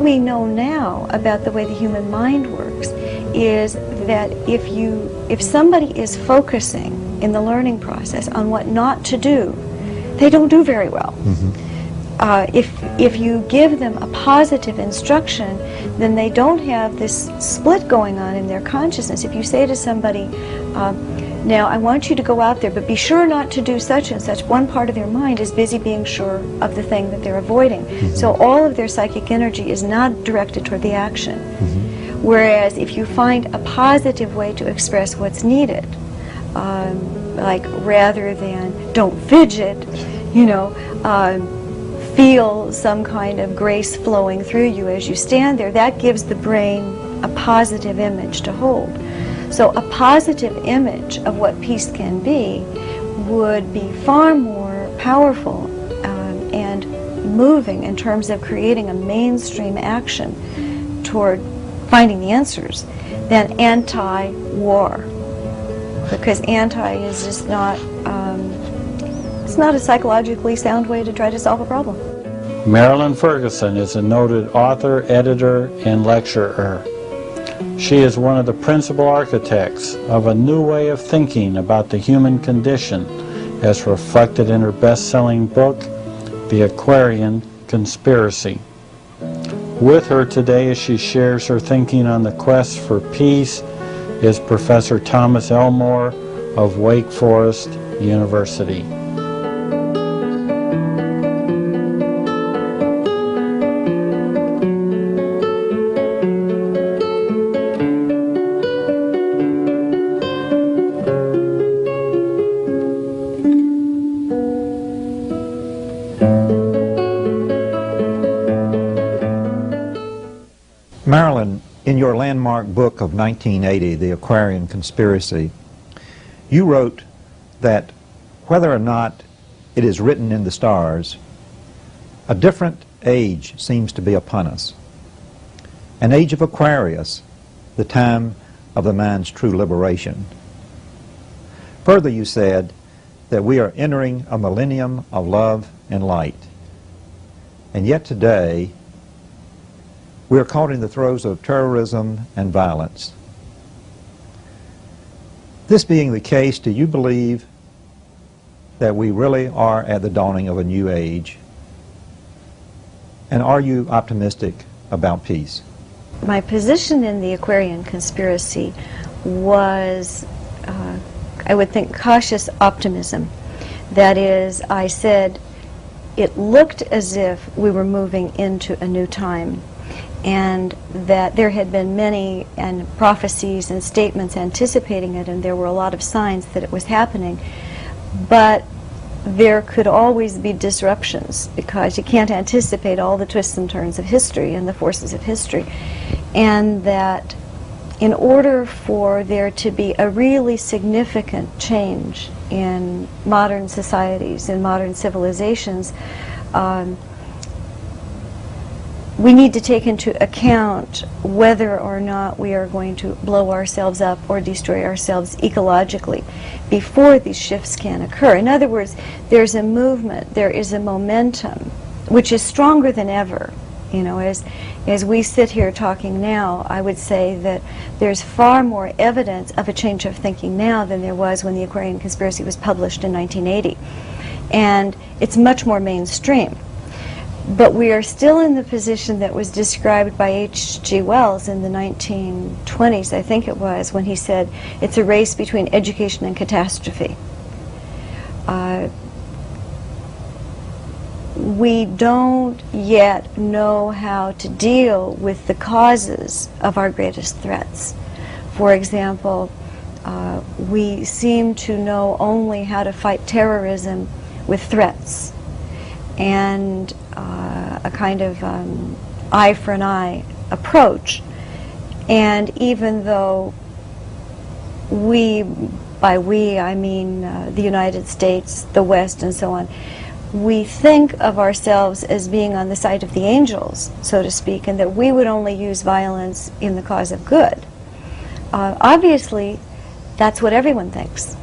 what we know now about the way the human mind works is that if you if somebody is focusing in the learning process on what not to do, they don't do very well. Uh, if if you give them a positive instruction, then they don't have this split going on in their consciousness. If you say to somebody, um, "Now I want you to go out there, but be sure not to do such and such," one part of their mind is busy being sure of the thing that they're avoiding. So all of their psychic energy is not directed toward the action. Whereas if you find a positive way to express what's needed, um, like rather than don't fidget, you know, um, feel some kind of grace flowing through you as you stand there, that gives the brain a positive image to hold. So a positive image of what peace can be would be far more powerful um, and moving in terms of creating a mainstream action toward finding the answers than anti-war because anti is just not um, it's not a psychologically sound way to try to solve a problem. Marilyn Ferguson is a noted author, editor, and lecturer. She is one of the principal architects of a new way of thinking about the human condition as reflected in her best-selling book, The Aquarian Conspiracy. With her today as she shares her thinking on the quest for peace is Professor Thomas Elmore of Wake Forest University. Book of 1980, The Aquarian Conspiracy, you wrote that whether or not it is written in the stars, a different age seems to be upon us. An age of Aquarius, the time of the mind's true liberation. Further, you said that we are entering a millennium of love and light. And yet today, we are caught in the throes of terrorism and violence. This being the case, do you believe that we really are at the dawning of a new age? And are you optimistic about peace? My position in the Aquarian conspiracy was, uh, I would think, cautious optimism. That is, I said it looked as if we were moving into a new time and that there had been many and prophecies and statements anticipating it and there were a lot of signs that it was happening. But there could always be disruptions because you can't anticipate all the twists and turns of history and the forces of history. And that in order for there to be a really significant change in modern societies, in modern civilizations, um, we need to take into account whether or not we are going to blow ourselves up or destroy ourselves ecologically before these shifts can occur. In other words, there's a movement, there is a momentum which is stronger than ever. You know, as as we sit here talking now, I would say that there's far more evidence of a change of thinking now than there was when the Aquarian Conspiracy was published in 1980. And it's much more mainstream. But we are still in the position that was described by H.G. Wells in the 1920s, I think it was, when he said it's a race between education and catastrophe. Uh, we don't yet know how to deal with the causes of our greatest threats. For example, uh, we seem to know only how to fight terrorism with threats and uh, a kind of um, eye for an eye approach. And even though we, by we I mean uh, the United States, the West, and so on, we think of ourselves as being on the side of the angels, so to speak, and that we would only use violence in the cause of good. Uh, obviously, that's what everyone thinks.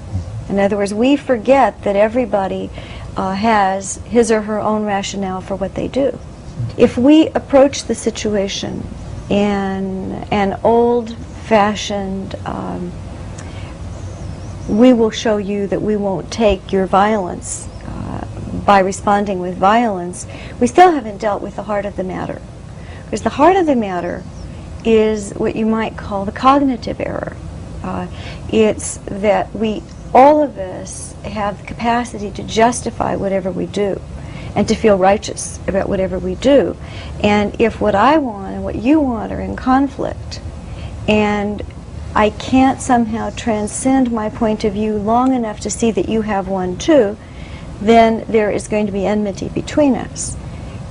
In other words, we forget that everybody uh, has his or her own rationale for what they do. If we approach the situation in an old-fashioned, um, we will show you that we won't take your violence uh, by responding with violence, we still haven't dealt with the heart of the matter. Because the heart of the matter is what you might call the cognitive error. Uh, it's that we, all of us, have the capacity to justify whatever we do and to feel righteous about whatever we do. And if what I want and what you want are in conflict, and I can't somehow transcend my point of view long enough to see that you have one too, then there is going to be enmity between us.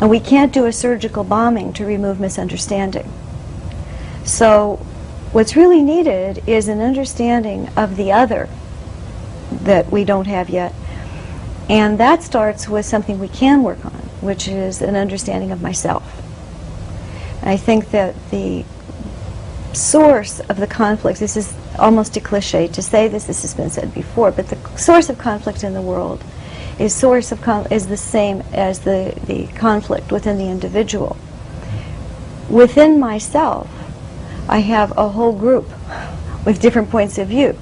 And we can't do a surgical bombing to remove misunderstanding. So what's really needed is an understanding of the other that we don't have yet. And that starts with something we can work on, which is an understanding of myself. And I think that the source of the conflict, this is almost a cliche to say this, this has been said before, but the source of conflict in the world is source of is the same as the, the conflict within the individual. Within myself, I have a whole group with different points of view.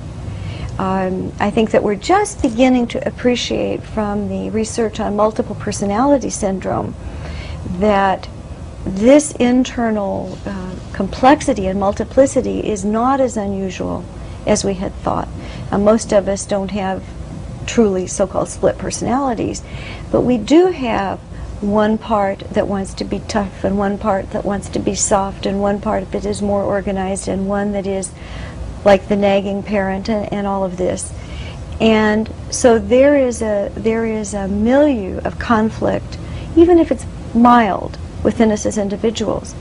Um, I think that we're just beginning to appreciate from the research on multiple personality syndrome that this internal uh, complexity and multiplicity is not as unusual as we had thought. Uh, most of us don't have truly so-called split personalities, but we do have one part that wants to be tough and one part that wants to be soft and one part that is more organized and one that is like the nagging parent and, and all of this. And so there is a there is a milieu of conflict, even if it's mild, within us as individuals.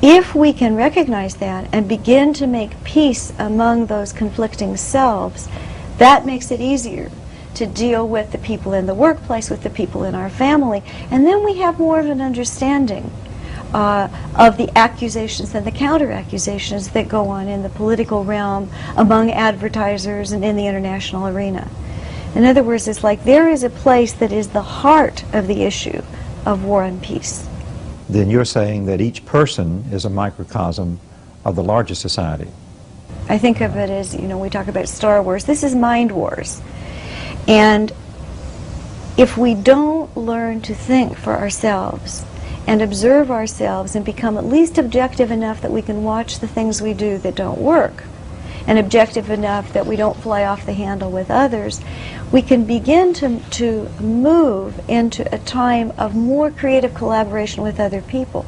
If we can recognize that and begin to make peace among those conflicting selves, that makes it easier to deal with the people in the workplace, with the people in our family, and then we have more of an understanding uh, of the accusations and the counter accusations that go on in the political realm, among advertisers, and in the international arena. In other words, it's like there is a place that is the heart of the issue of war and peace. Then you're saying that each person is a microcosm of the larger society. I think of it as, you know, we talk about Star Wars. This is mind wars. And if we don't learn to think for ourselves and observe ourselves and become at least objective enough that we can watch the things we do that don't work, and objective enough that we don't fly off the handle with others, we can begin to, to move into a time of more creative collaboration with other people.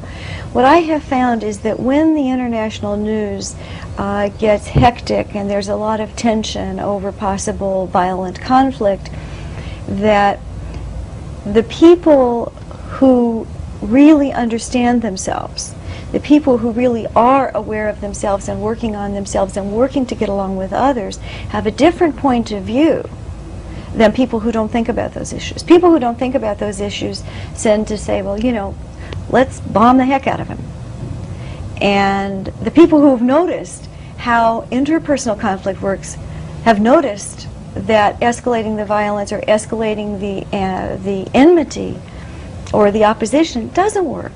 What I have found is that when the international news uh, gets hectic and there's a lot of tension over possible violent conflict, that the people who really understand themselves the people who really are aware of themselves and working on themselves and working to get along with others have a different point of view than people who don't think about those issues. People who don't think about those issues tend to say, well, you know, let's bomb the heck out of him. And the people who have noticed how interpersonal conflict works have noticed that escalating the violence or escalating the, uh, the enmity or the opposition doesn't work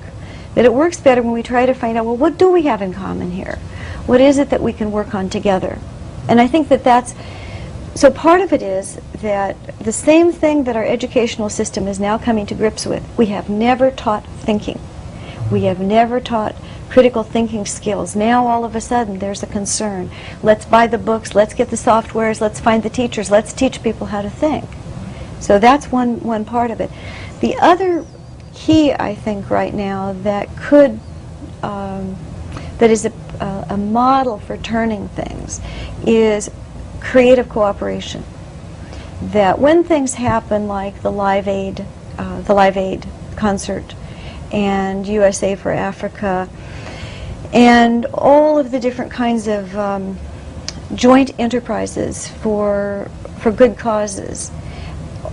that it works better when we try to find out, well, what do we have in common here? What is it that we can work on together? And I think that that's, so part of it is that the same thing that our educational system is now coming to grips with, we have never taught thinking. We have never taught critical thinking skills. Now all of a sudden there's a concern. Let's buy the books, let's get the softwares, let's find the teachers, let's teach people how to think. So that's one, one part of it. The other key, I think, right now that could, um, that is a, a, model for turning things, is creative cooperation. That when things happen, like the Live Aid, uh, the Live Aid concert, and USA for Africa, and all of the different kinds of um, joint enterprises for for good causes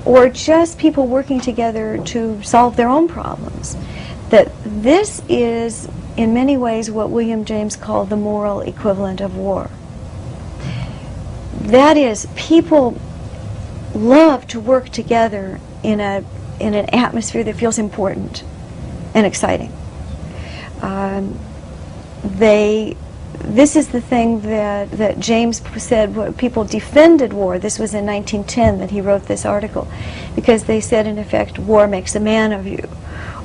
or just people working together to solve their own problems. That this is, in many ways, what William James called the moral equivalent of war. That is, people love to work together in a in an atmosphere that feels important. and exciting. Um, they this is the thing that, that James said people defended war. This was in 1910 that he wrote this article because they said, in effect, war makes a man of you.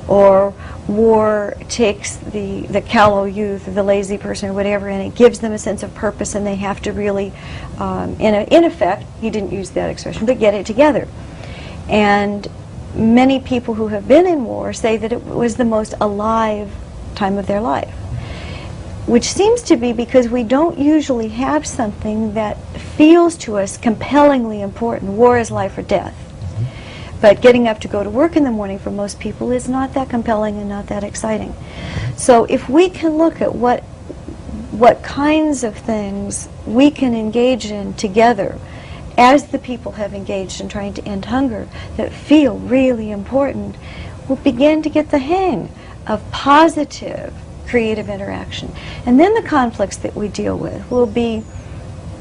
Or war takes the, the callow youth, the lazy person, or whatever, and it gives them a sense of purpose, and they have to really, um, in, a, in effect, he didn't use that expression, but get it together. And many people who have been in war say that it was the most alive time of their life which seems to be because we don't usually have something that feels to us compellingly important. War is life or death. But getting up to go to work in the morning for most people is not that compelling and not that exciting. So if we can look at what what kinds of things we can engage in together as the people have engaged in trying to end hunger that feel really important, we'll begin to get the hang of positive creative interaction. And then the conflicts that we deal with will be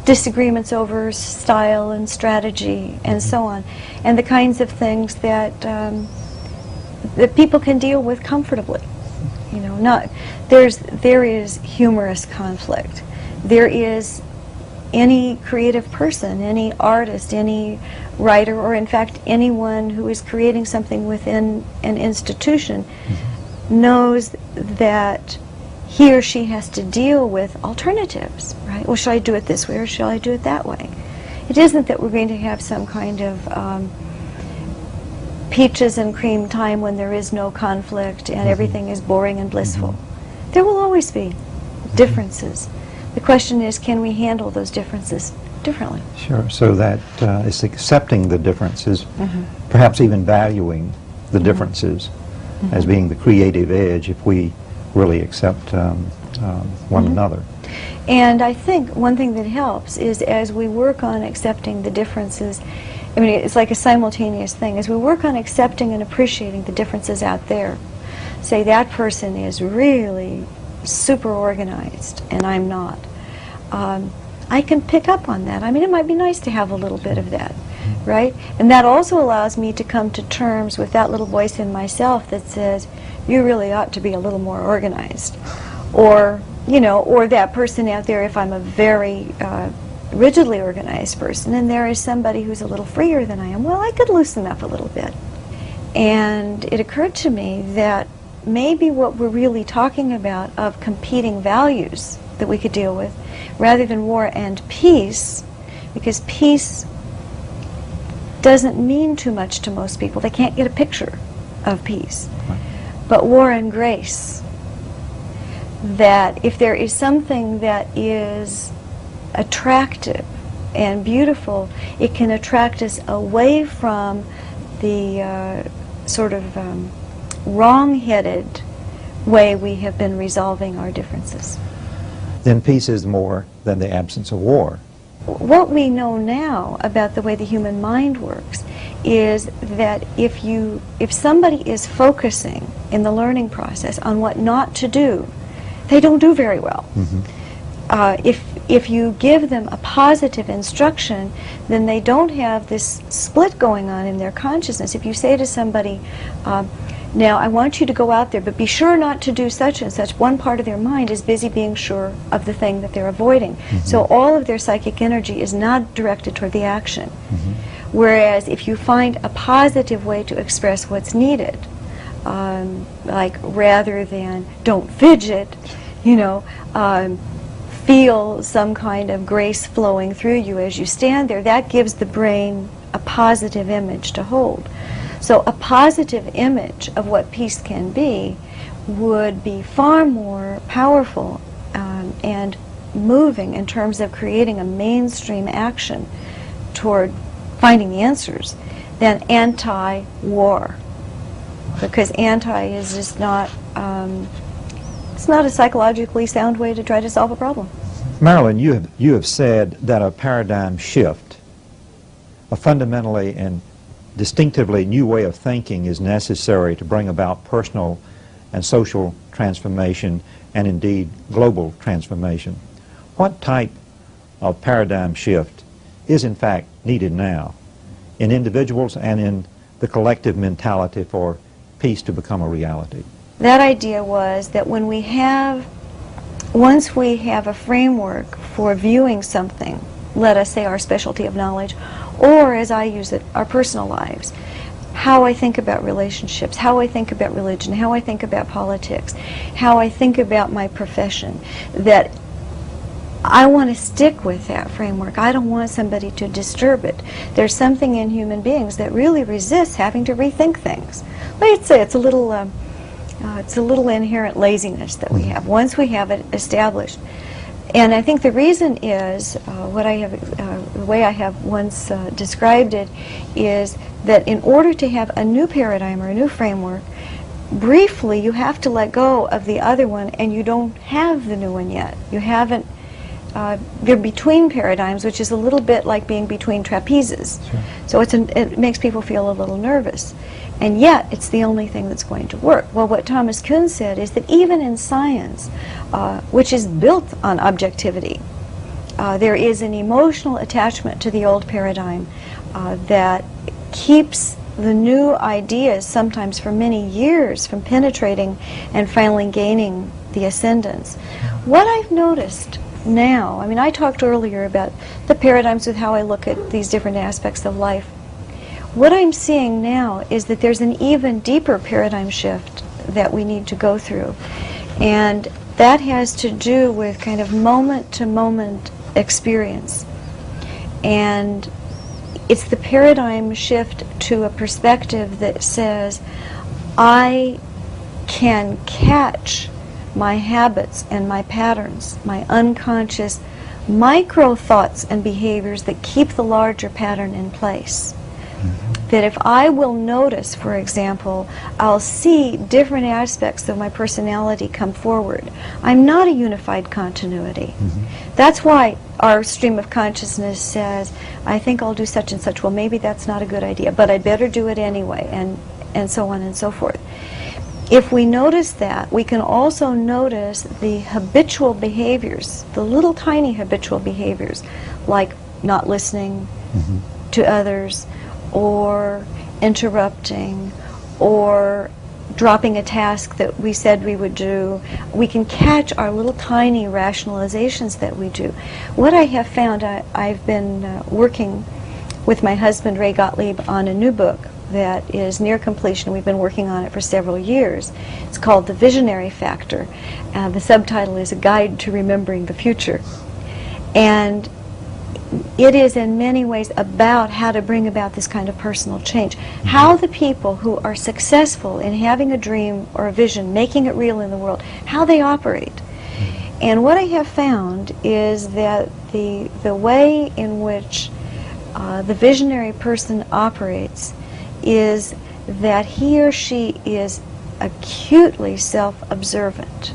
disagreements over style and strategy and so on, and the kinds of things that um, that people can deal with comfortably. You know, not there's there is humorous conflict. There is any creative person, any artist, any writer, or in fact anyone who is creating something within an institution knows that he or she has to deal with alternatives, right? Well, should I do it this way or shall I do it that way? It isn't that we're going to have some kind of um, peaches and cream time when there is no conflict and mm-hmm. everything is boring and blissful. Mm-hmm. There will always be differences. The question is, can we handle those differences differently? Sure. So that uh, is accepting the differences, mm-hmm. perhaps even valuing the mm-hmm. as mm-hmm. being the creative edge if we really accept um, um, one mm -hmm. another. And I think one thing that helps is as we work on accepting the differences, I mean, it's like a simultaneous thing. As we work on accepting and appreciating the differences out there, say that person is really super organized and I'm not. Um, I can pick up on that. I mean, it might be nice to have a little bit of that, right? And that also allows me to come to terms with that little voice in myself that says, you really ought to be a little more organized. Or, you know, or that person out there, if I'm a very uh, rigidly organized person and there is somebody who's a little freer than I am, well, I could loosen up a little bit. And it occurred to me that maybe what we're really talking about of competing values that we could deal with, rather than war and peace, because peace doesn't mean too much to most people. They can't get a picture of peace but war and grace. That if there is something that is attractive and beautiful, it can attract us away from the uh, sort of um, wrong-headed way we have been resolving our differences. Then peace is more than the absence of war. What we know now about the way the human mind works is that if you if somebody is focusing in the learning process on what not to do, they don't do very well. Mm-hmm. Uh, if if you give them a positive instruction, then they don't have this split going on in their consciousness. If you say to somebody, uh, now I want you to go out there, but be sure not to do such and such, one part of their mind is busy being sure of the thing that they're avoiding. Mm-hmm. So all of their psychic energy is not directed toward the action. Mm-hmm. Whereas if you find a positive way to express what's needed, um, like rather than don't fidget, you know, um, feel some kind of grace flowing through you as you stand there, that gives the brain a positive image to hold. So a positive image of what peace can be would be far more powerful um, and moving in terms of creating a mainstream action toward finding the answers than anti-war because anti is just not um, it's not a psychologically sound way to try to solve a problem. Marilyn, you have, you have said that a paradigm shift, a fundamentally and distinctively new way of thinking is necessary to bring about personal and social transformation and indeed global transformation. What type of paradigm shift is in fact needed now in individuals and in the collective mentality for peace to become a reality? that idea was that when we have, once we have a framework for viewing something, let us say our specialty of knowledge, or as I use it, our personal lives, how I think about relationships, how I think about religion, how I think about politics, how I think about my profession, that I want to stick with that framework. I don't want somebody to disturb it. There's something in human beings that really resists having to rethink things. Let's say it's a little, uh, uh, it's a little inherent laziness that we Mm-hmm. have. Once we have it established, and I think the reason is uh, what I have, uh, the way I have once uh, described it, is that in order to have a new paradigm or a new framework, briefly you have to let go of the other one, and you don't have the new one yet. You haven't. Uh, you're between paradigms, which is a little bit like being between trapezes. So it's an, it makes people feel a little nervous. And yet, it's the only thing that's going to work. Well, what Thomas Kuhn said is that even in science, uh, which is built on objectivity, uh, there is an emotional attachment to the old paradigm uh, that keeps the new ideas, sometimes for many years, from penetrating and finally gaining the ascendance. What I've noticed now, I mean, I talked earlier about the paradigms with how I look at these different aspects of life. What I'm seeing now is that there's an even deeper paradigm shift that we need to go through. And that has to do with kind of moment to moment experience. And it's the paradigm shift to a perspective that says, I can catch my habits and my patterns, my unconscious micro thoughts and behaviors that keep the larger pattern in place. That if I will notice, for example, I'll see different aspects of my personality come forward. I'm not a unified continuity. Mm-hmm. That's why our stream of consciousness says, I think I'll do such and such. Well, maybe that's not a good idea, but I'd better do it anyway, and, and so on and so forth. If we notice that, we can also notice the habitual behaviors, the little tiny habitual behaviors, like not listening mm-hmm. to others, or interrupting, or dropping a task that we said we would do. We can catch our little tiny rationalizations that we do. What I have found, I, I've been uh, working with my husband Ray Gottlieb on a new book that is near completion. We've been working on it for several years. It's called The Visionary Factor. Uh, the subtitle is A Guide to Remembering the Future. And it is in many ways about how to bring about this kind of personal change. How the people who are successful in having a dream or a vision, making it real in the world, how they operate. And what I have found is that the, the way in which uh, the visionary person operates is that he or she is acutely self-observant.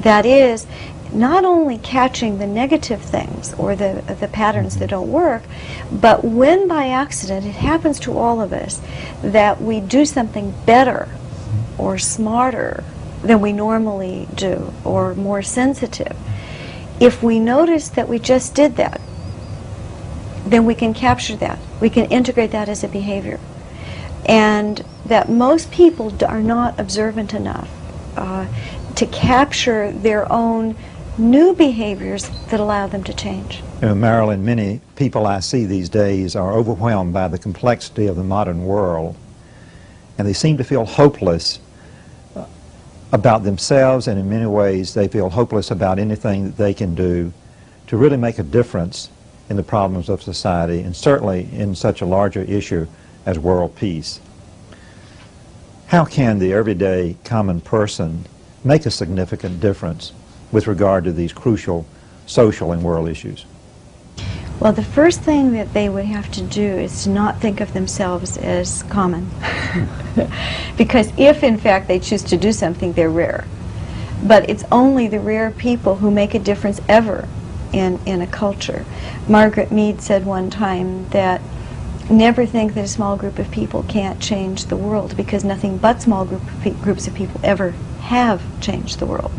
That is, not only catching the negative things or the, the patterns that don't work, but when by accident, it happens to all of us, that we do something better or smarter than we normally do or more sensitive, if we notice that we just did that, then we can capture that. We can integrate that as a behavior. And that most people are not observant enough uh, to capture their own new behaviors that allow them to change. Know, Marilyn, many people I see these days are overwhelmed by the complexity of the modern world, and they seem to feel hopeless uh, about themselves, and in many ways they feel hopeless about anything that they can do to really make a difference in the problems of society, and certainly in such a larger issue as world peace. How can the everyday common person make a significant difference with regard to these crucial social and world issues? Well, the first thing that they would have to do is to not think of themselves as common. because if, in fact, they choose to do something, they're rare. But it's only the rare people who make a difference ever in, in a culture. Margaret Mead said one time that never think that a small group of people can't change the world because nothing but small group of groups of people ever have changed the world.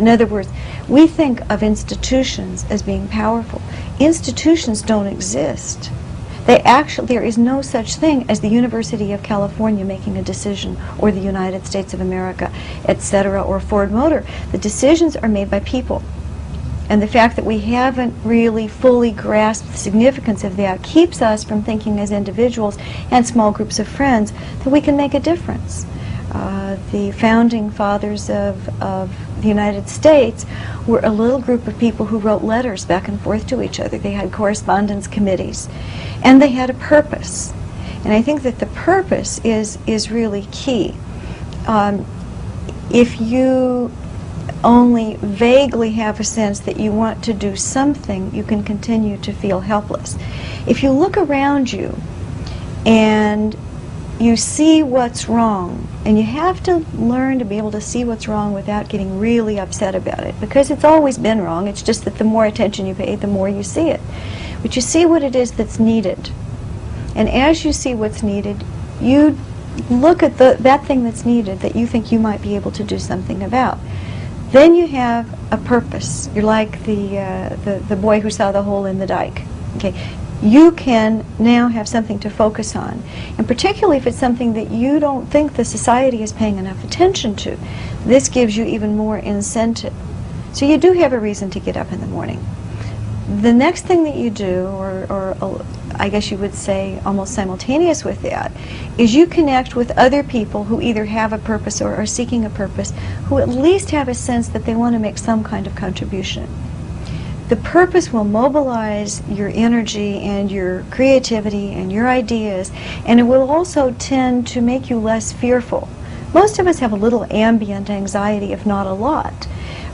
In other words, we think of institutions as being powerful. Institutions don't exist. They actually, there is no such thing as the University of California making a decision, or the United States of America, etc., or Ford Motor. The decisions are made by people. And the fact that we haven't really fully grasped the significance of that keeps us from thinking as individuals and small groups of friends that we can make a difference. Uh, the founding fathers of, of the United States were a little group of people who wrote letters back and forth to each other. They had correspondence committees, and they had a purpose. And I think that the purpose is, is really key. Um, if you only vaguely have a sense that you want to do something, you can continue to feel helpless. If you look around you and you see what's wrong, and you have to learn to be able to see what's wrong without getting really upset about it, because it's always been wrong. It's just that the more attention you pay, the more you see it. But you see what it is that's needed. And as you see what's needed, you look at the, that thing that's needed that you think you might be able to do something about. Then you have a purpose. You're like the, uh, the, the boy who saw the hole in the dike. Okay, you can now have something to focus on. And particularly if it's something that you don't think the society is paying enough attention to, this gives you even more incentive. So you do have a reason to get up in the morning. The next thing that you do, or, or uh, I guess you would say almost simultaneous with that, is you connect with other people who either have a purpose or are seeking a purpose, who at least have a sense that they want to make some kind of contribution the purpose will mobilize your energy and your creativity and your ideas, and it will also tend to make you less fearful. Most of us have a little ambient anxiety, if not a lot.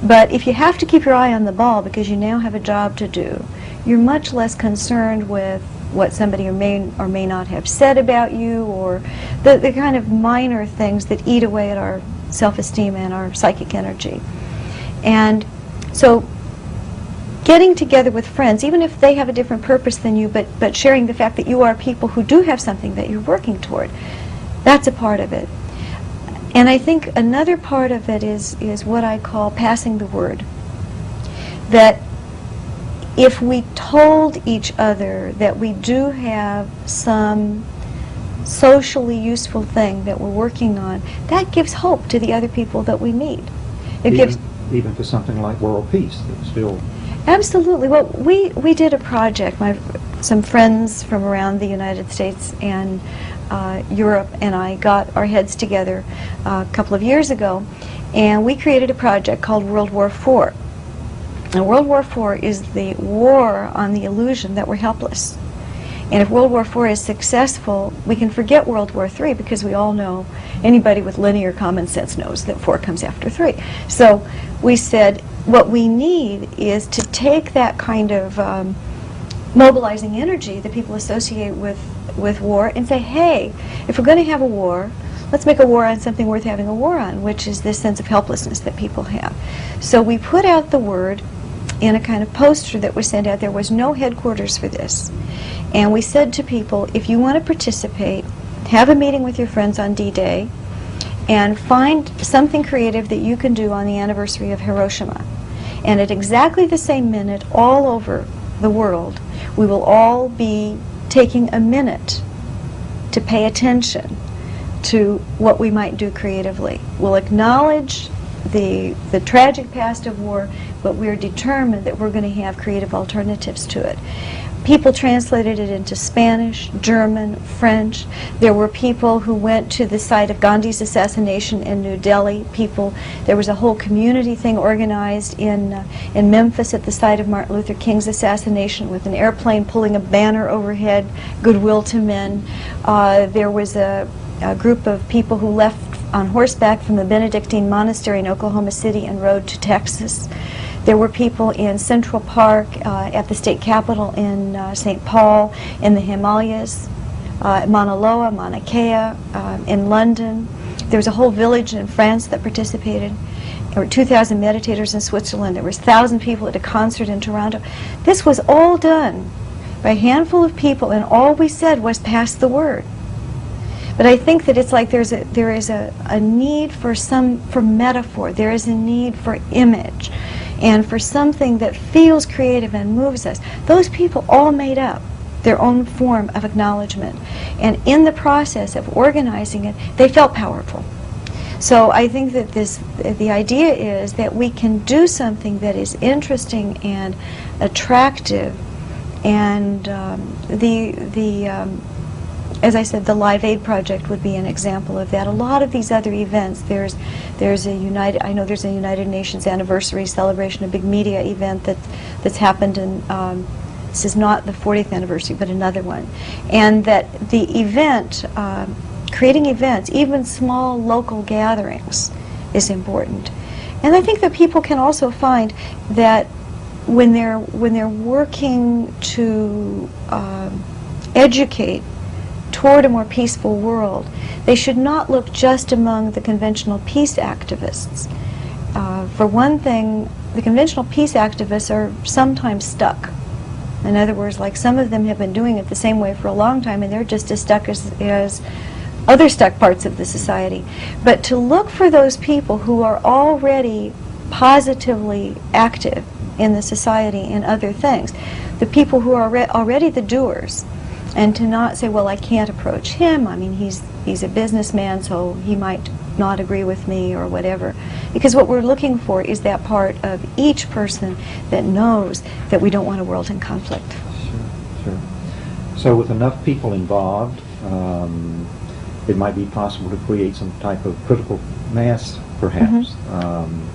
But if you have to keep your eye on the ball because you now have a job to do, you're much less concerned with what somebody may or may not have said about you or the, the kind of minor things that eat away at our self-esteem and our psychic energy. And so getting together with friends, even if they have a different purpose than you, but, but sharing the fact that you are people who do have something that you're working toward, that's a part of it. And I think another part of it is, is what I call passing the word. That if we told each other that we do have some socially useful thing that we're working on, that gives hope to the other people that we meet. It even, gives even for something like world peace still Absolutely. Well, we, we did a project, my, some friends from around the United States and uh, Europe and I got our heads together uh, a couple of years ago, and we created a project called World War IV. And World War IV is the war on the illusion that we're helpless. And if World War IV is successful, we can forget World War III because we all know, anybody with linear common sense knows that 4 comes after 3. So we said, what we need is to take that kind of um, mobilizing energy that people associate with, with war and say, hey, if we're going to have a war, let's make a war on something worth having a war on, which is this sense of helplessness that people have. So we put out the word in a kind of poster that was sent out. There was no headquarters for this. And we said to people, if you want to participate, have a meeting with your friends on D-Day, and find something creative that you can do on the anniversary of Hiroshima. And at exactly the same minute, all over the world, we will all be taking a minute to pay attention to what we might do creatively. We'll acknowledge the, the tragic past of war, but we're determined that we're going to have creative alternatives to it. People translated it into Spanish, German, French. There were people who went to the site of Gandhi's assassination in New Delhi. People, there was a whole community thing organized in uh, in Memphis at the site of Martin Luther King's assassination with an airplane pulling a banner overhead, goodwill to men. Uh, there was a, a group of people who left on horseback from the Benedictine monastery in Oklahoma City and rode to Texas. There were people in Central Park, uh, at the state capitol in uh, St. Paul, in the Himalayas, uh, Mauna Loa, Mauna Kea, uh, in London. There was a whole village in France that participated. There were 2,000 meditators in Switzerland. There was 1,000 people at a concert in Toronto. This was all done by a handful of people, and all we said was pass the word. But I think that it's like there's a, there is a, a need for some for metaphor. There is a need for image and for something that feels creative and moves us. Those people all made up their own form of acknowledgement. And in the process of organizing it, they felt powerful. So I think that this, the idea is that we can do something that is interesting and attractive, and um, the the um, as I said, the Live Aid project would be an example of that. A lot of these other events, there's there's a United, I know there's a United Nations anniversary celebration, a big media event that that's happened in. Um, this is not the 40th anniversary, but another one, and that the event, um, creating events, even small local gatherings, is important. And I think that people can also find that when they're when they're working to um, educate toward a more peaceful world, they should not look just among the conventional peace activists. Uh, for one thing, the conventional peace activists are sometimes stuck. In other words, like some of them have been doing it the same way for a long time, and they're just as stuck as, as other stuck parts of the society. But to look for those people who are already positively active in the society in other things, the people who are already the doers, and to not say, well, I can't approach him. I mean, he's he's a businessman, so he might not agree with me or whatever. Because what we're looking for is that part of each person that knows that we don't want a world in conflict. Sure, sure. So with enough people involved, um, it might be possible to create some type of critical mass, perhaps, mm-hmm. um,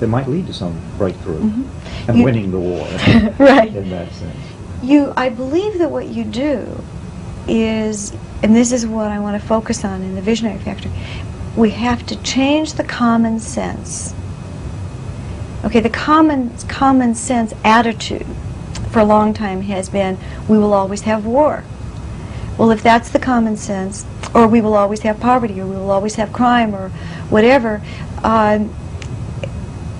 that might lead to some breakthrough mm-hmm. and you, winning the war. right. In that sense. You, I believe that what you do is, and this is what I want to focus on in the Visionary Factor, we have to change the common sense. Okay, the common common sense attitude for a long time has been we will always have war. Well, if that's the common sense, or we will always have poverty, or we will always have crime, or whatever, uh,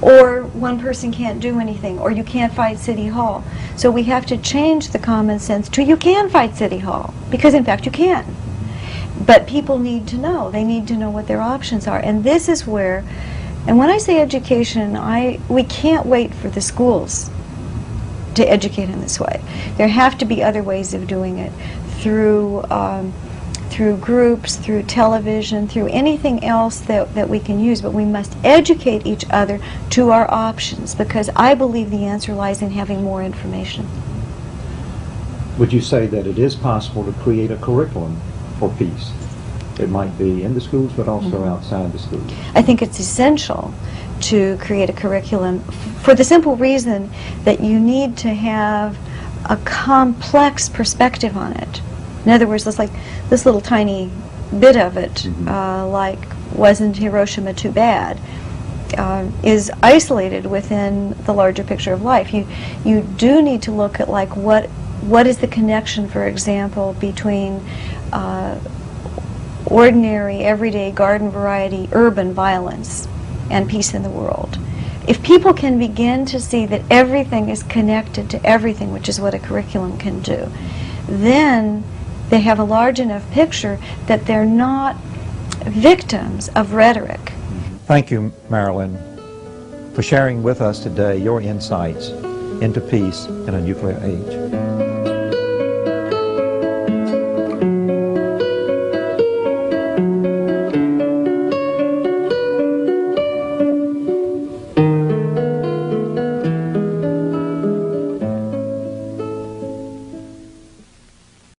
or one person can't do anything, or you can't fight City Hall. So we have to change the common sense to you can fight City Hall, because in fact you can. But people need to know. They need to know what their options are. And this is where, and when I say education, I we can't wait for the schools to educate in this way. There have to be other ways of doing it through um, through groups, through television, through anything else that, that we can use, but we must educate each other to our options because I believe the answer lies in having more information. Would you say that it is possible to create a curriculum for peace? It might be in the schools, but also mm -hmm. outside the schools. I think it's essential to create a curriculum for the simple reason that you need to have a complex perspective on it. In other words, it's like this little tiny bit of it, mm-hmm. uh, like wasn't Hiroshima too bad, uh, is isolated within the larger picture of life. You you do need to look at like what what is the connection, for example, between uh, ordinary, everyday, garden variety urban violence and peace in the world. If people can begin to see that everything is connected to everything, which is what a curriculum can do, then they have a large enough picture that they're not victims of rhetoric. Thank you, Marilyn, for sharing with us today your insights into peace in a nuclear age.